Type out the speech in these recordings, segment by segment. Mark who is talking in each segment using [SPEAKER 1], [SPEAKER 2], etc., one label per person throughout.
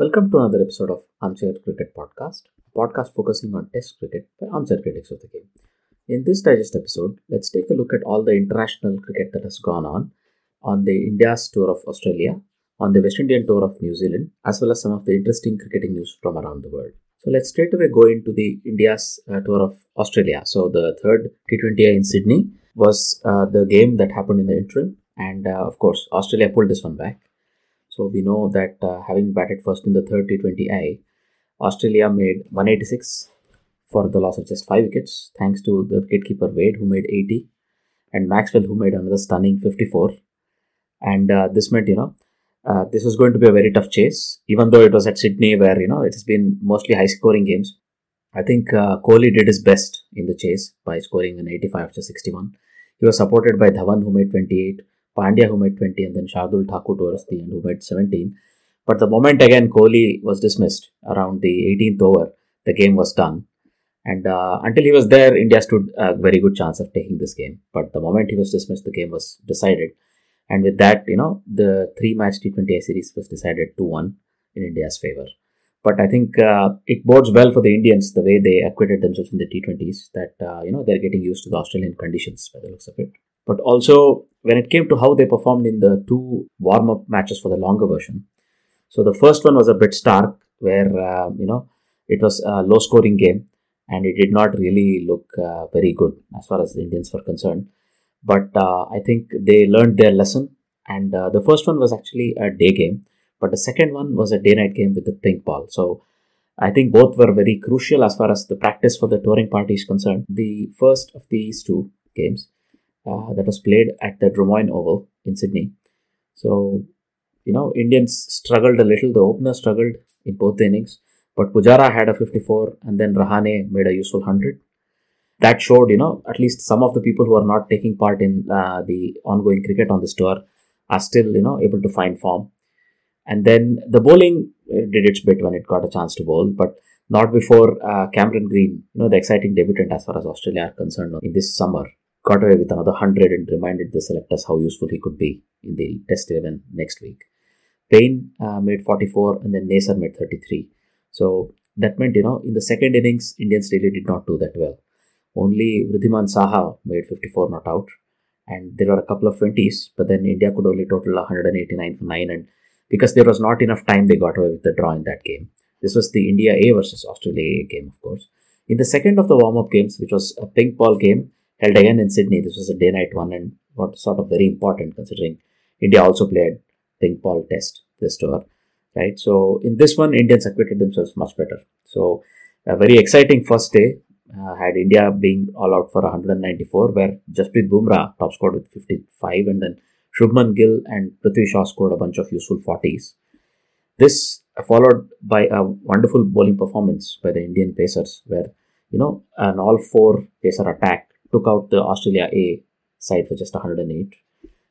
[SPEAKER 1] Welcome to another episode of Armchair Cricket Podcast, a podcast focusing on Test cricket by armchair critics of the game. In this digest episode, let's take a look at all the international cricket that has gone on on the India's tour of Australia, on the West Indian tour of New Zealand, as well as some of the interesting cricketing news from around the world. So let's straight away go into the India's uh, tour of Australia. So the third T20I in Sydney was uh, the game that happened in the interim, and uh, of course Australia pulled this one back. So we know that uh, having batted first in the third T20I, Australia made 186 for the loss of just 5 wickets, thanks to the wicketkeeper Wade, who made 80, and Maxwell, who made another stunning 54. And uh, this meant, you know, uh, this was going to be a very tough chase, even though it was at Sydney, where, you know, it has been mostly high scoring games. I think uh, Kohli did his best in the chase by scoring an 85 after 61. He was supported by Dhawan, who made 28, Pandya, who made 20, and then Shardul Thakur the end, who made 17. But the moment again Kohli was dismissed around the 18th over, the game was done. And uh, until he was there, India stood a very good chance of taking this game. But the moment he was dismissed, the game was decided. And with that, you know, the three match T20I series was decided 2 1 in India's favor. But I think uh, it bodes well for the Indians the way they acquitted themselves in the T20s that, uh, you know, they're getting used to the Australian conditions by the looks of it. But also, when it came to how they performed in the two warm up matches for the longer version, so the first one was a bit stark, where, uh, you know, it was a low scoring game and it did not really look uh, very good as far as the Indians were concerned. But uh, I think they learned their lesson. And uh, the first one was actually a day game, but the second one was a day night game with the pink ball. So I think both were very crucial as far as the practice for the touring party is concerned. The first of these two games uh, that was played at the Drummoyne Oval in Sydney. So, you know, Indians struggled a little. The opener struggled in both innings, but Pujara had a 54 and then Rahane made a useful 100. That showed, you know, at least some of the people who are not taking part in uh, the ongoing cricket on this tour are still, you know, able to find form. And then the bowling uh, did its bit when it got a chance to bowl, but not before uh, Cameron Green, you know, the exciting debutant as far as Australia are concerned in this summer, got away with another 100 and reminded the selectors how useful he could be in the Test 11 next week. Paine uh, made 44 and then Neser made 33. So that meant, you know, in the second innings, Indians really did not do that well. Only Wriddhiman Saha made 54 not out. And there were a couple of 20s, but then India could only total 189 for 9. And because there was not enough time, they got away with the draw in that game. This was the India A versus Australia A game, of course. In the second of the warm up games, which was a pink ball game held again in Sydney, this was a day night one and what sort of very important considering India also played pink ball test this tour, right? So in this one, Indians acquitted themselves much better. So a very exciting first day uh, had India being all out for 194, where Jasprit Bumrah top scored with 55, and then Shubman Gill and Prithvi Shaw scored a bunch of useful 40s. This followed by a wonderful bowling performance by the Indian Pacers, where you know, an all four pacer attack took out the Australia A side for just 108.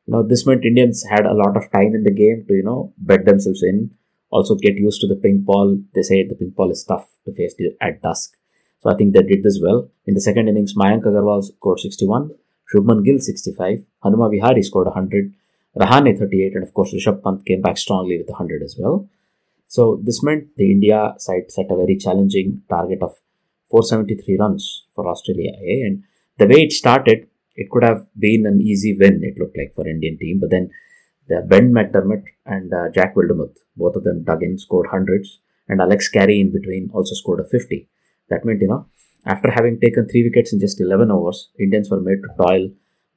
[SPEAKER 1] Now, this meant Indians had a lot of time in the game to, you know, bed themselves in, also get used to the pink ball. They say the pink ball is tough to face at dusk. So I think they did this well. In the second innings, Mayank Agarwal scored 61, Shubman Gill 65, Hanuma Vihari scored 100, Rahane 38, and of course Rishabh Pant came back strongly with 100 as well. So this meant the India side set a very challenging target of 473 runs for Australia A. And the way it started, it could have been an easy win, it looked like for Indian team. But then the Ben McDermott and uh, Jack Wildermuth, both of them dug in, scored hundreds. And Alex Carey in between also scored a 50. That meant, you know, after having taken three wickets in just 11 overs, Indians were made to toil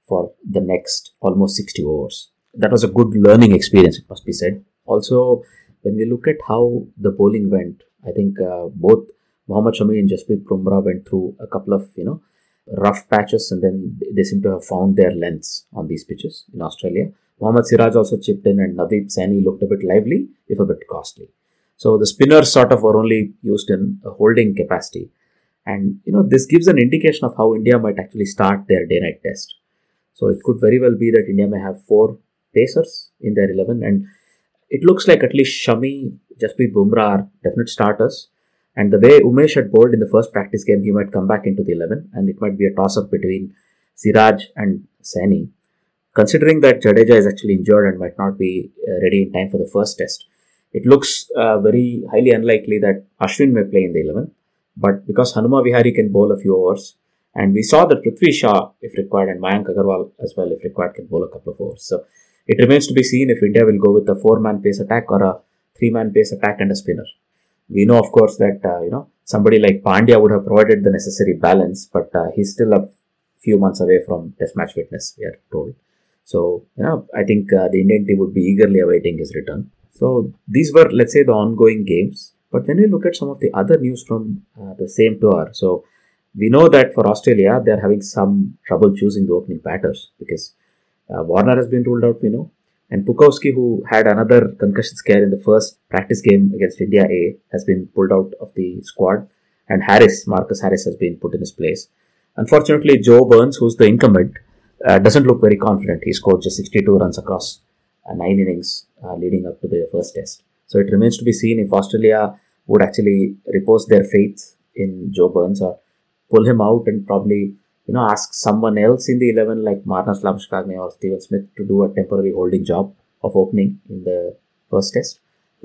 [SPEAKER 1] for the next almost 60 overs. That was a good learning experience, it must be said. Also, when we look at how the bowling went, I think uh, both Mohammad Shami and Jasprit Bumrah went through a couple of, you know, rough patches and then they seem to have found their lengths on these pitches in Australia. Mohammad Siraj also chipped in and Navdeep Saini looked a bit lively, if a bit costly. So the spinners sort of were only used in a holding capacity. And you know, this gives an indication of how India might actually start their day night test. So it could very well be that India may have four pacers in their 11. And it looks like at least Shami, Jasprit Bumrah are definite starters. And the way Umesh had bowled in the first practice game, he might come back into the 11 and it might be a toss up between Siraj and Saini. Considering that Jadeja is actually injured and might not be uh, ready in time for the first test, it looks uh, very highly unlikely that Ashwin may play in the 11. But because Hanuma Vihari can bowl a few overs, and we saw that Prithvi Shaw, if required, and Mayank Agarwal as well, if required, can bowl a couple of overs. So it remains to be seen if India will go with a four-man pace attack or a three-man pace attack and a spinner. We know, of course, that uh, you know somebody like Pandya would have provided the necessary balance, but uh, he's still a few months away from Test match fitness. We are told. So you know, I think uh, the Indian team would be eagerly awaiting his return. So these were, let's say, the ongoing games. But when we look at some of the other news from uh, the same tour, so we know that for Australia, they're having some trouble choosing the opening batters because uh, Warner has been ruled out, we know. And Pucovski, who had another concussion scare in the first practice game against India A, has been pulled out of the squad. And Harris, Marcus Harris, has been put in his place. Unfortunately, Joe Burns, who's the incumbent, uh, doesn't look very confident. He scored just 62 runs across uh, nine innings uh, leading up to the first test. So it remains to be seen if Australia would actually repose their faith in Joe Burns or pull him out and probably you know ask someone else in the 11 like Marnus Labuschagne or Steven Smith to do a temporary holding job of opening in the first test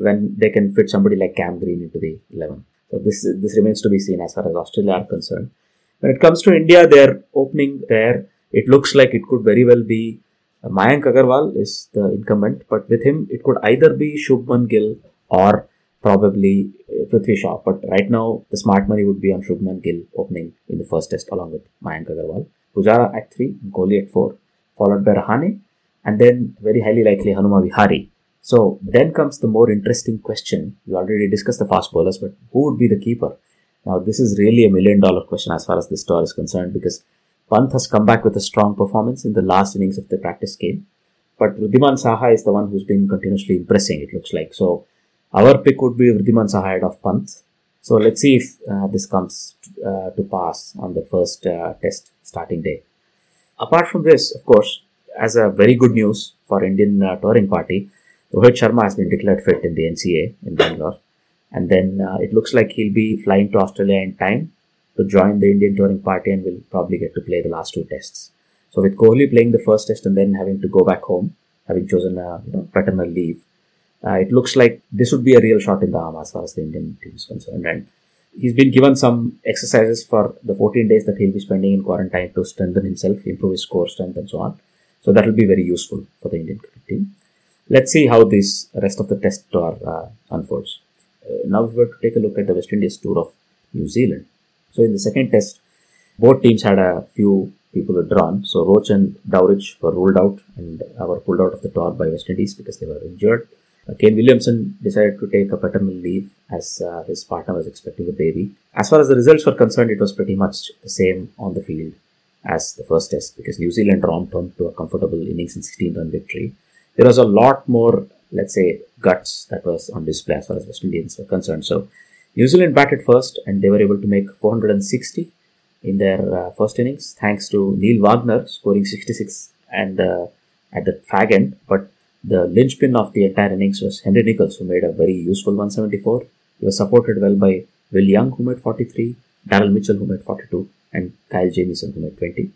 [SPEAKER 1] when they can fit somebody like Cam Green into the 11. So this this remains to be seen as far as Australia are concerned. When it comes to India, their opening there, it looks like it could very well be uh, Mayank Agarwal is the incumbent, but with him it could either be Shubman Gill or probably uh, Prithvi Shaw. But right now the smart money would be on Shubman Gill opening in the first test along with Mayank Agarwal. Pujara at 3, Kohli at 4, followed by Rahane, and then very highly likely Hanuma Vihari. So then comes the more interesting question. We already discussed the fast bowlers, but who would be the keeper? Now this is really a million dollar question as far as this tour is concerned because Pant has come back with a strong performance in the last innings of the practice game. But Wriddhiman Saha is the one who's been continuously impressing, it looks like. So our pick would be Wriddhiman Saha ahead of Pant. So let's see if uh, this comes uh, to pass on the first uh, test starting day. Apart from this, of course, as a very good news for Indian uh, touring party, Rohit Sharma has been declared fit in the NCA in Bangalore. And then uh, it looks like he'll be flying to Australia in time to join the Indian touring party and will probably get to play the last two tests. So with Kohli playing the first test and then having to go back home, having chosen a you know, paternal leave, uh, it looks like this would be a real shot in the arm as far as the Indian team is concerned. And he's been given some exercises for the 14 days that he'll be spending in quarantine to strengthen himself, improve his core strength, and so on. So that will be very useful for the Indian cricket team. Let's see how this rest of the test tour uh, unfolds. Uh, now we have to take a look at the West Indies tour of New Zealand. So in the second test, both teams had a few people withdrawn. So Roach and Dowrich were ruled out and were pulled out of the tour by West Indies because they were injured. Kane Williamson decided to take a paternal leave as uh, his partner was expecting a baby. As far as the results were concerned, it was pretty much the same on the field as the first test because New Zealand romped on to a comfortable innings and 16 run victory. There was a lot more, let's say, guts that was on display as far as West Indians were concerned. So New Zealand batted first and they were able to make 460 in their uh, first innings thanks to Neil Wagner scoring 66 and uh, at the fag end. But the linchpin of the entire innings was Henry Nicholls, who made a very useful 174. He was supported well by Will Young, who made 43, Daryl Mitchell, who made 42, and Kyle Jamieson, who made 20.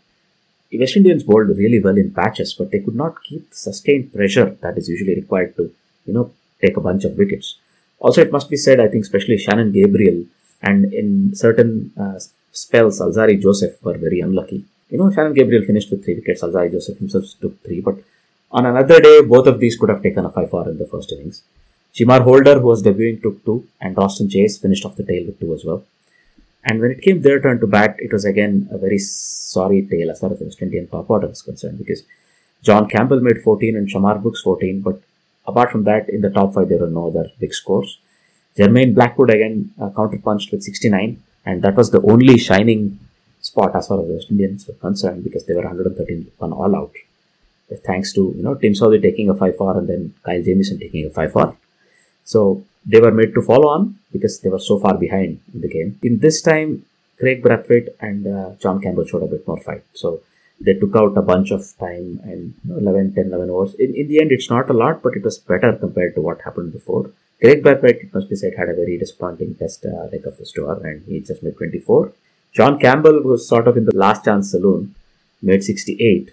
[SPEAKER 1] The West Indians bowled really well in patches, but they could not keep sustained pressure that is usually required to, you know, take a bunch of wickets. Also, it must be said, I think, especially Shannon Gabriel and in certain uh, spells, Alzarri Joseph were very unlucky. You know, Shannon Gabriel finished with three wickets, Alzarri Joseph himself took three, but on another day, both of these could have taken a 5 4 in the first innings. Chemar Holder, who was debuting, took two, and Roston Chase finished off the tail with two as well. And when it came their turn to bat, it was again a very sorry tale as far as the West Indian top order is concerned because John Campbell made 14 and Shamarh Brooks 14, but apart from that, in the top five, there were no other big scores. Jermaine Blackwood again uh, counterpunched with 69, and that was the only shining spot as far as the West Indians were concerned because they were 131 all out. Thanks to you know Tim Southee taking a 5 4 and then Kyle Jamieson taking a 5 4. So they were made to follow on because they were so far behind in the game. In this time, Craig Brathwaite and uh, John Campbell showed a bit more fight. So they took out a bunch of time and you know, 11, 10, 11 overs. In, in the end, it's not a lot, but it was better compared to what happened before. Craig Brathwaite, it must be said, had a very disappointing test uh, leg of the tour and he just made 24. John Campbell was sort of in the last chance saloon, made 68.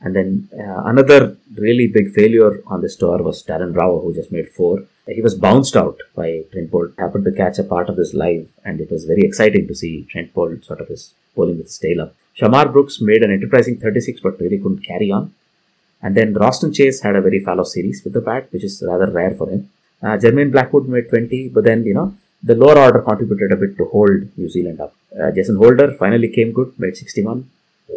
[SPEAKER 1] And then uh, another really big failure on this tour was Darren Bravo, who just made four. He was bounced out by Trent Boult, happened to catch a part of his live, and it was very exciting to see Trent Boult sort of his bowling with his tail up. Shamarh Brooks made an enterprising 36 but really couldn't carry on. And then Roston Chase had a very fallow series with the bat, which is rather rare for him. Uh, Jermaine Blackwood made 20, but then, you know, the lower order contributed a bit to hold New Zealand up. Uh, Jason Holder finally came good, made 61.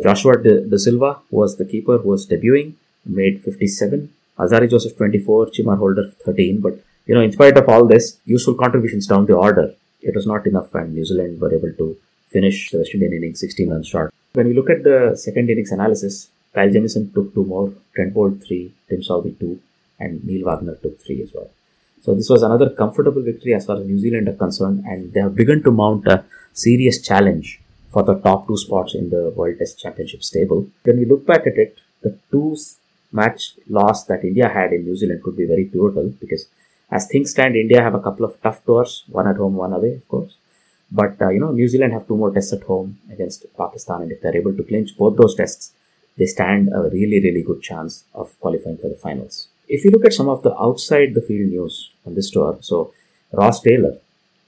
[SPEAKER 1] Joshua De, Silva was the keeper who was debuting, made 57. Alzarri Joseph 24, Chemar Holder 13. But, you know, in spite of all this, useful contributions down the order, it was not enough and New Zealand were able to finish the West Indian innings 16 runs short. When we look at the second innings analysis, Kyle Jamieson took two more, Trent Boult three, Tim Southee two, and Neil Wagner took three as well. So this was another comfortable victory as far as New Zealand are concerned, and they have begun to mount a serious challenge for the top two spots in the World Test Championship table. When we look back at it, the two match loss that India had in New Zealand could be very pivotal because as things stand, India have a couple of tough tours, one at home, one away, of course. But uh, you know, New Zealand have two more tests at home against Pakistan, and if they're able to clinch both those tests, they stand a really, really good chance of qualifying for the finals. If you look at some of the outside the field news on this tour, so Ross Taylor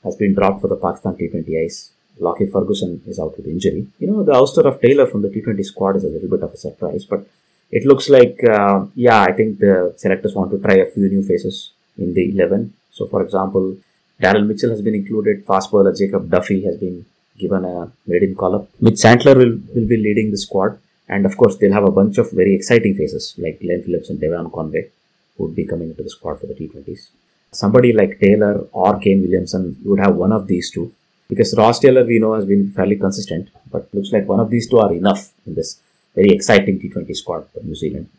[SPEAKER 1] has been dropped for the Pakistan T20 ice. Lockie Ferguson is out with injury. You know, the ouster of Taylor from the T20 squad is a little bit of a surprise, but it looks like, uh, yeah, I think the selectors want to try a few new faces in the 11. So, for example, Daryl Mitchell has been included, fast bowler Jacob Duffy has been given a maiden call up. Mitch Santner will, will be leading the squad, and of course, they'll have a bunch of very exciting faces like Glenn Phillips and Devon Conway, who would be coming into the squad for the T20s. Somebody like Taylor or Kane Williamson, you would have one of these two because Ross Taylor we know has been fairly consistent, but looks like one of these two are enough in this very exciting T20 squad for New Zealand.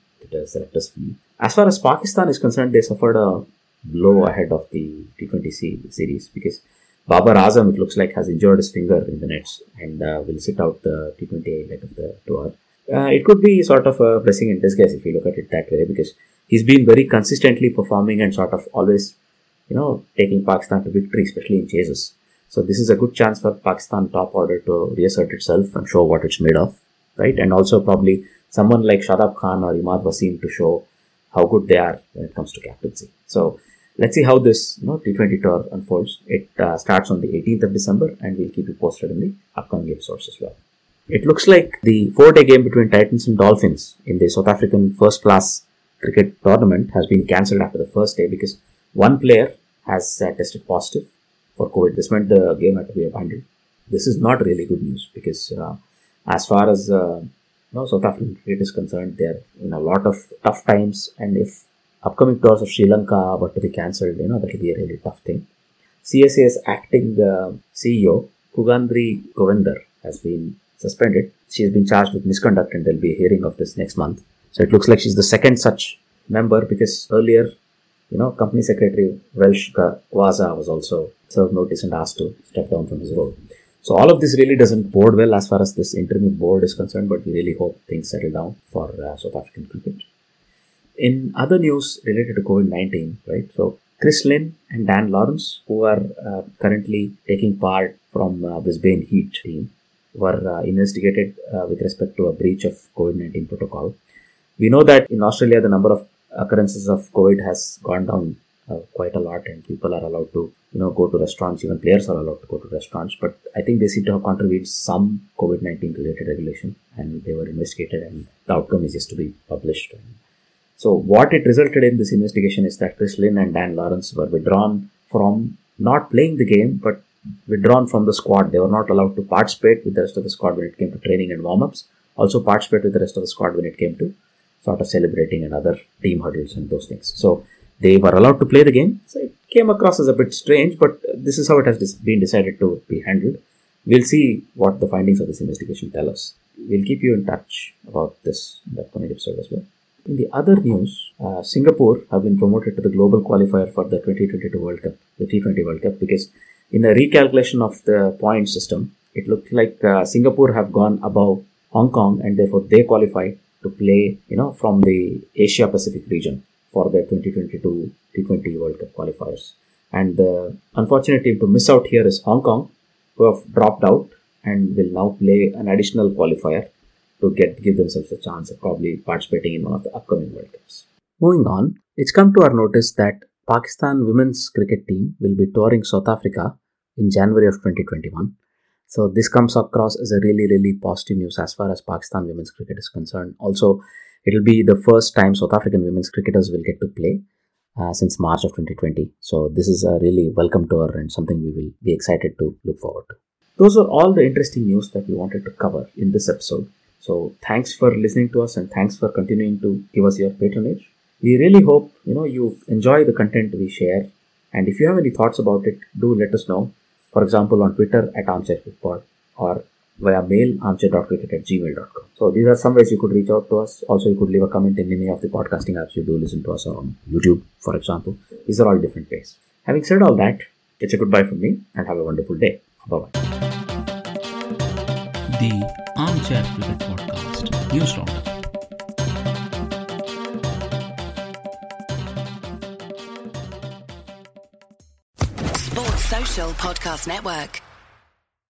[SPEAKER 1] Selectors feel. As far as Pakistan is concerned, they suffered a blow ahead of the T20 series because Babar Azam, it looks like, has injured his finger in the nets and uh, will sit out the T20 leg of the tour. Uh, it could be sort of a blessing in disguise if you look at it that way because he's been very consistently performing and sort of always, you know, taking Pakistan to victory, especially in chases. So this is a good chance for Pakistan top order to reassert itself and show what it's made of, right? And also probably someone like Shadab Khan or Imad Wasim to show how good they are when it comes to captaincy. So let's see how this you know T20 tour unfolds. It uh, starts on the 18th of December, and we'll keep you posted in the upcoming episodes as well. It looks like the four-day game between Titans and Dolphins in the South African first-class cricket tournament has been cancelled after the first day because one player has uh, tested positive for COVID. This meant the game had to be abandoned. This is not really good news because uh, as far as uh, you know, South African cricket is concerned, they're in a lot of tough times, and if upcoming tours of Sri Lanka were to be cancelled, you know, that will be a really tough thing. CSA's acting uh, CEO, Kugandrie Govender, has been suspended. She has been charged with misconduct, and there'll be a hearing of this next month. So it looks like she's the second such member because earlier, you know, company secretary Welash Gwaza was also served notice and asked to step down from his role. So all of this really doesn't bode well as far as this interim board is concerned, but we really hope things settle down for uh, South African cricket. In other news related to COVID-19, right? So Chris Lynn and Dan Lawrence, who are uh, currently taking part from uh, Brisbane Heat team, were uh, investigated uh, with respect to a breach of COVID-19 protocol. We know that in Australia, the number of occurrences of COVID has gone down uh, quite a lot, and people are allowed to, you know, go to restaurants. Even players are allowed to go to restaurants. But I think they seem to have contributed some COVID-19 related regulation, and they were investigated, and the outcome is just to be published. So what it resulted in this investigation is that Chris Lynn and Dan Lawrence were withdrawn from not playing the game, but withdrawn from the squad. They were not allowed to participate with the rest of the squad when it came to training and warm-ups. Also participate with the rest of the squad when it came to sort of celebrating and other team huddles and those things. So they were allowed to play the game. So it came across as a bit strange, but this is how it has been decided to be handled. We'll see what the findings of this investigation tell us. We'll keep you in touch about this in the upcoming episode as well. In the other news, uh, Singapore have been promoted to the global qualifier for the 2022 World Cup, the T20 World Cup, because in a recalculation of the point system, it looked like uh, Singapore have gone above Hong Kong and therefore they qualify to play, you know, from the Asia Pacific region for the 2022 T20 World Cup qualifiers. And the unfortunate team to miss out here is Hong Kong, who have dropped out and will now play an additional qualifier to get give themselves a chance of probably participating in one of the upcoming World Cups. Moving on, it's come to our notice that Pakistan women's cricket team will be touring South Africa in January of 2021. So this comes across as a really, really positive news as far as Pakistan women's cricket is concerned. Also, it'll be the first time South African women's cricketers will get to play uh, since March of 2020. So this is a really welcome tour and something we will be excited to look forward to. Those are all the interesting news that we wanted to cover in this episode. So thanks for listening to us and thanks for continuing to give us your patronage. We really hope you know you enjoy the content we share. And if you have any thoughts about it, do let us know for example, on Twitter at armchaircricketpod or via mail armchair.cricket at gmail.com. So these are some ways you could reach out to us. Also, you could leave a comment in any of the podcasting apps you do listen to us on YouTube, for example. These are all different ways. Having said all that, it's a goodbye from me and have a wonderful day. Bye bye.
[SPEAKER 2] The Armchair Cricket Podcast, News Roundup.
[SPEAKER 3] Sports Social Podcast Network.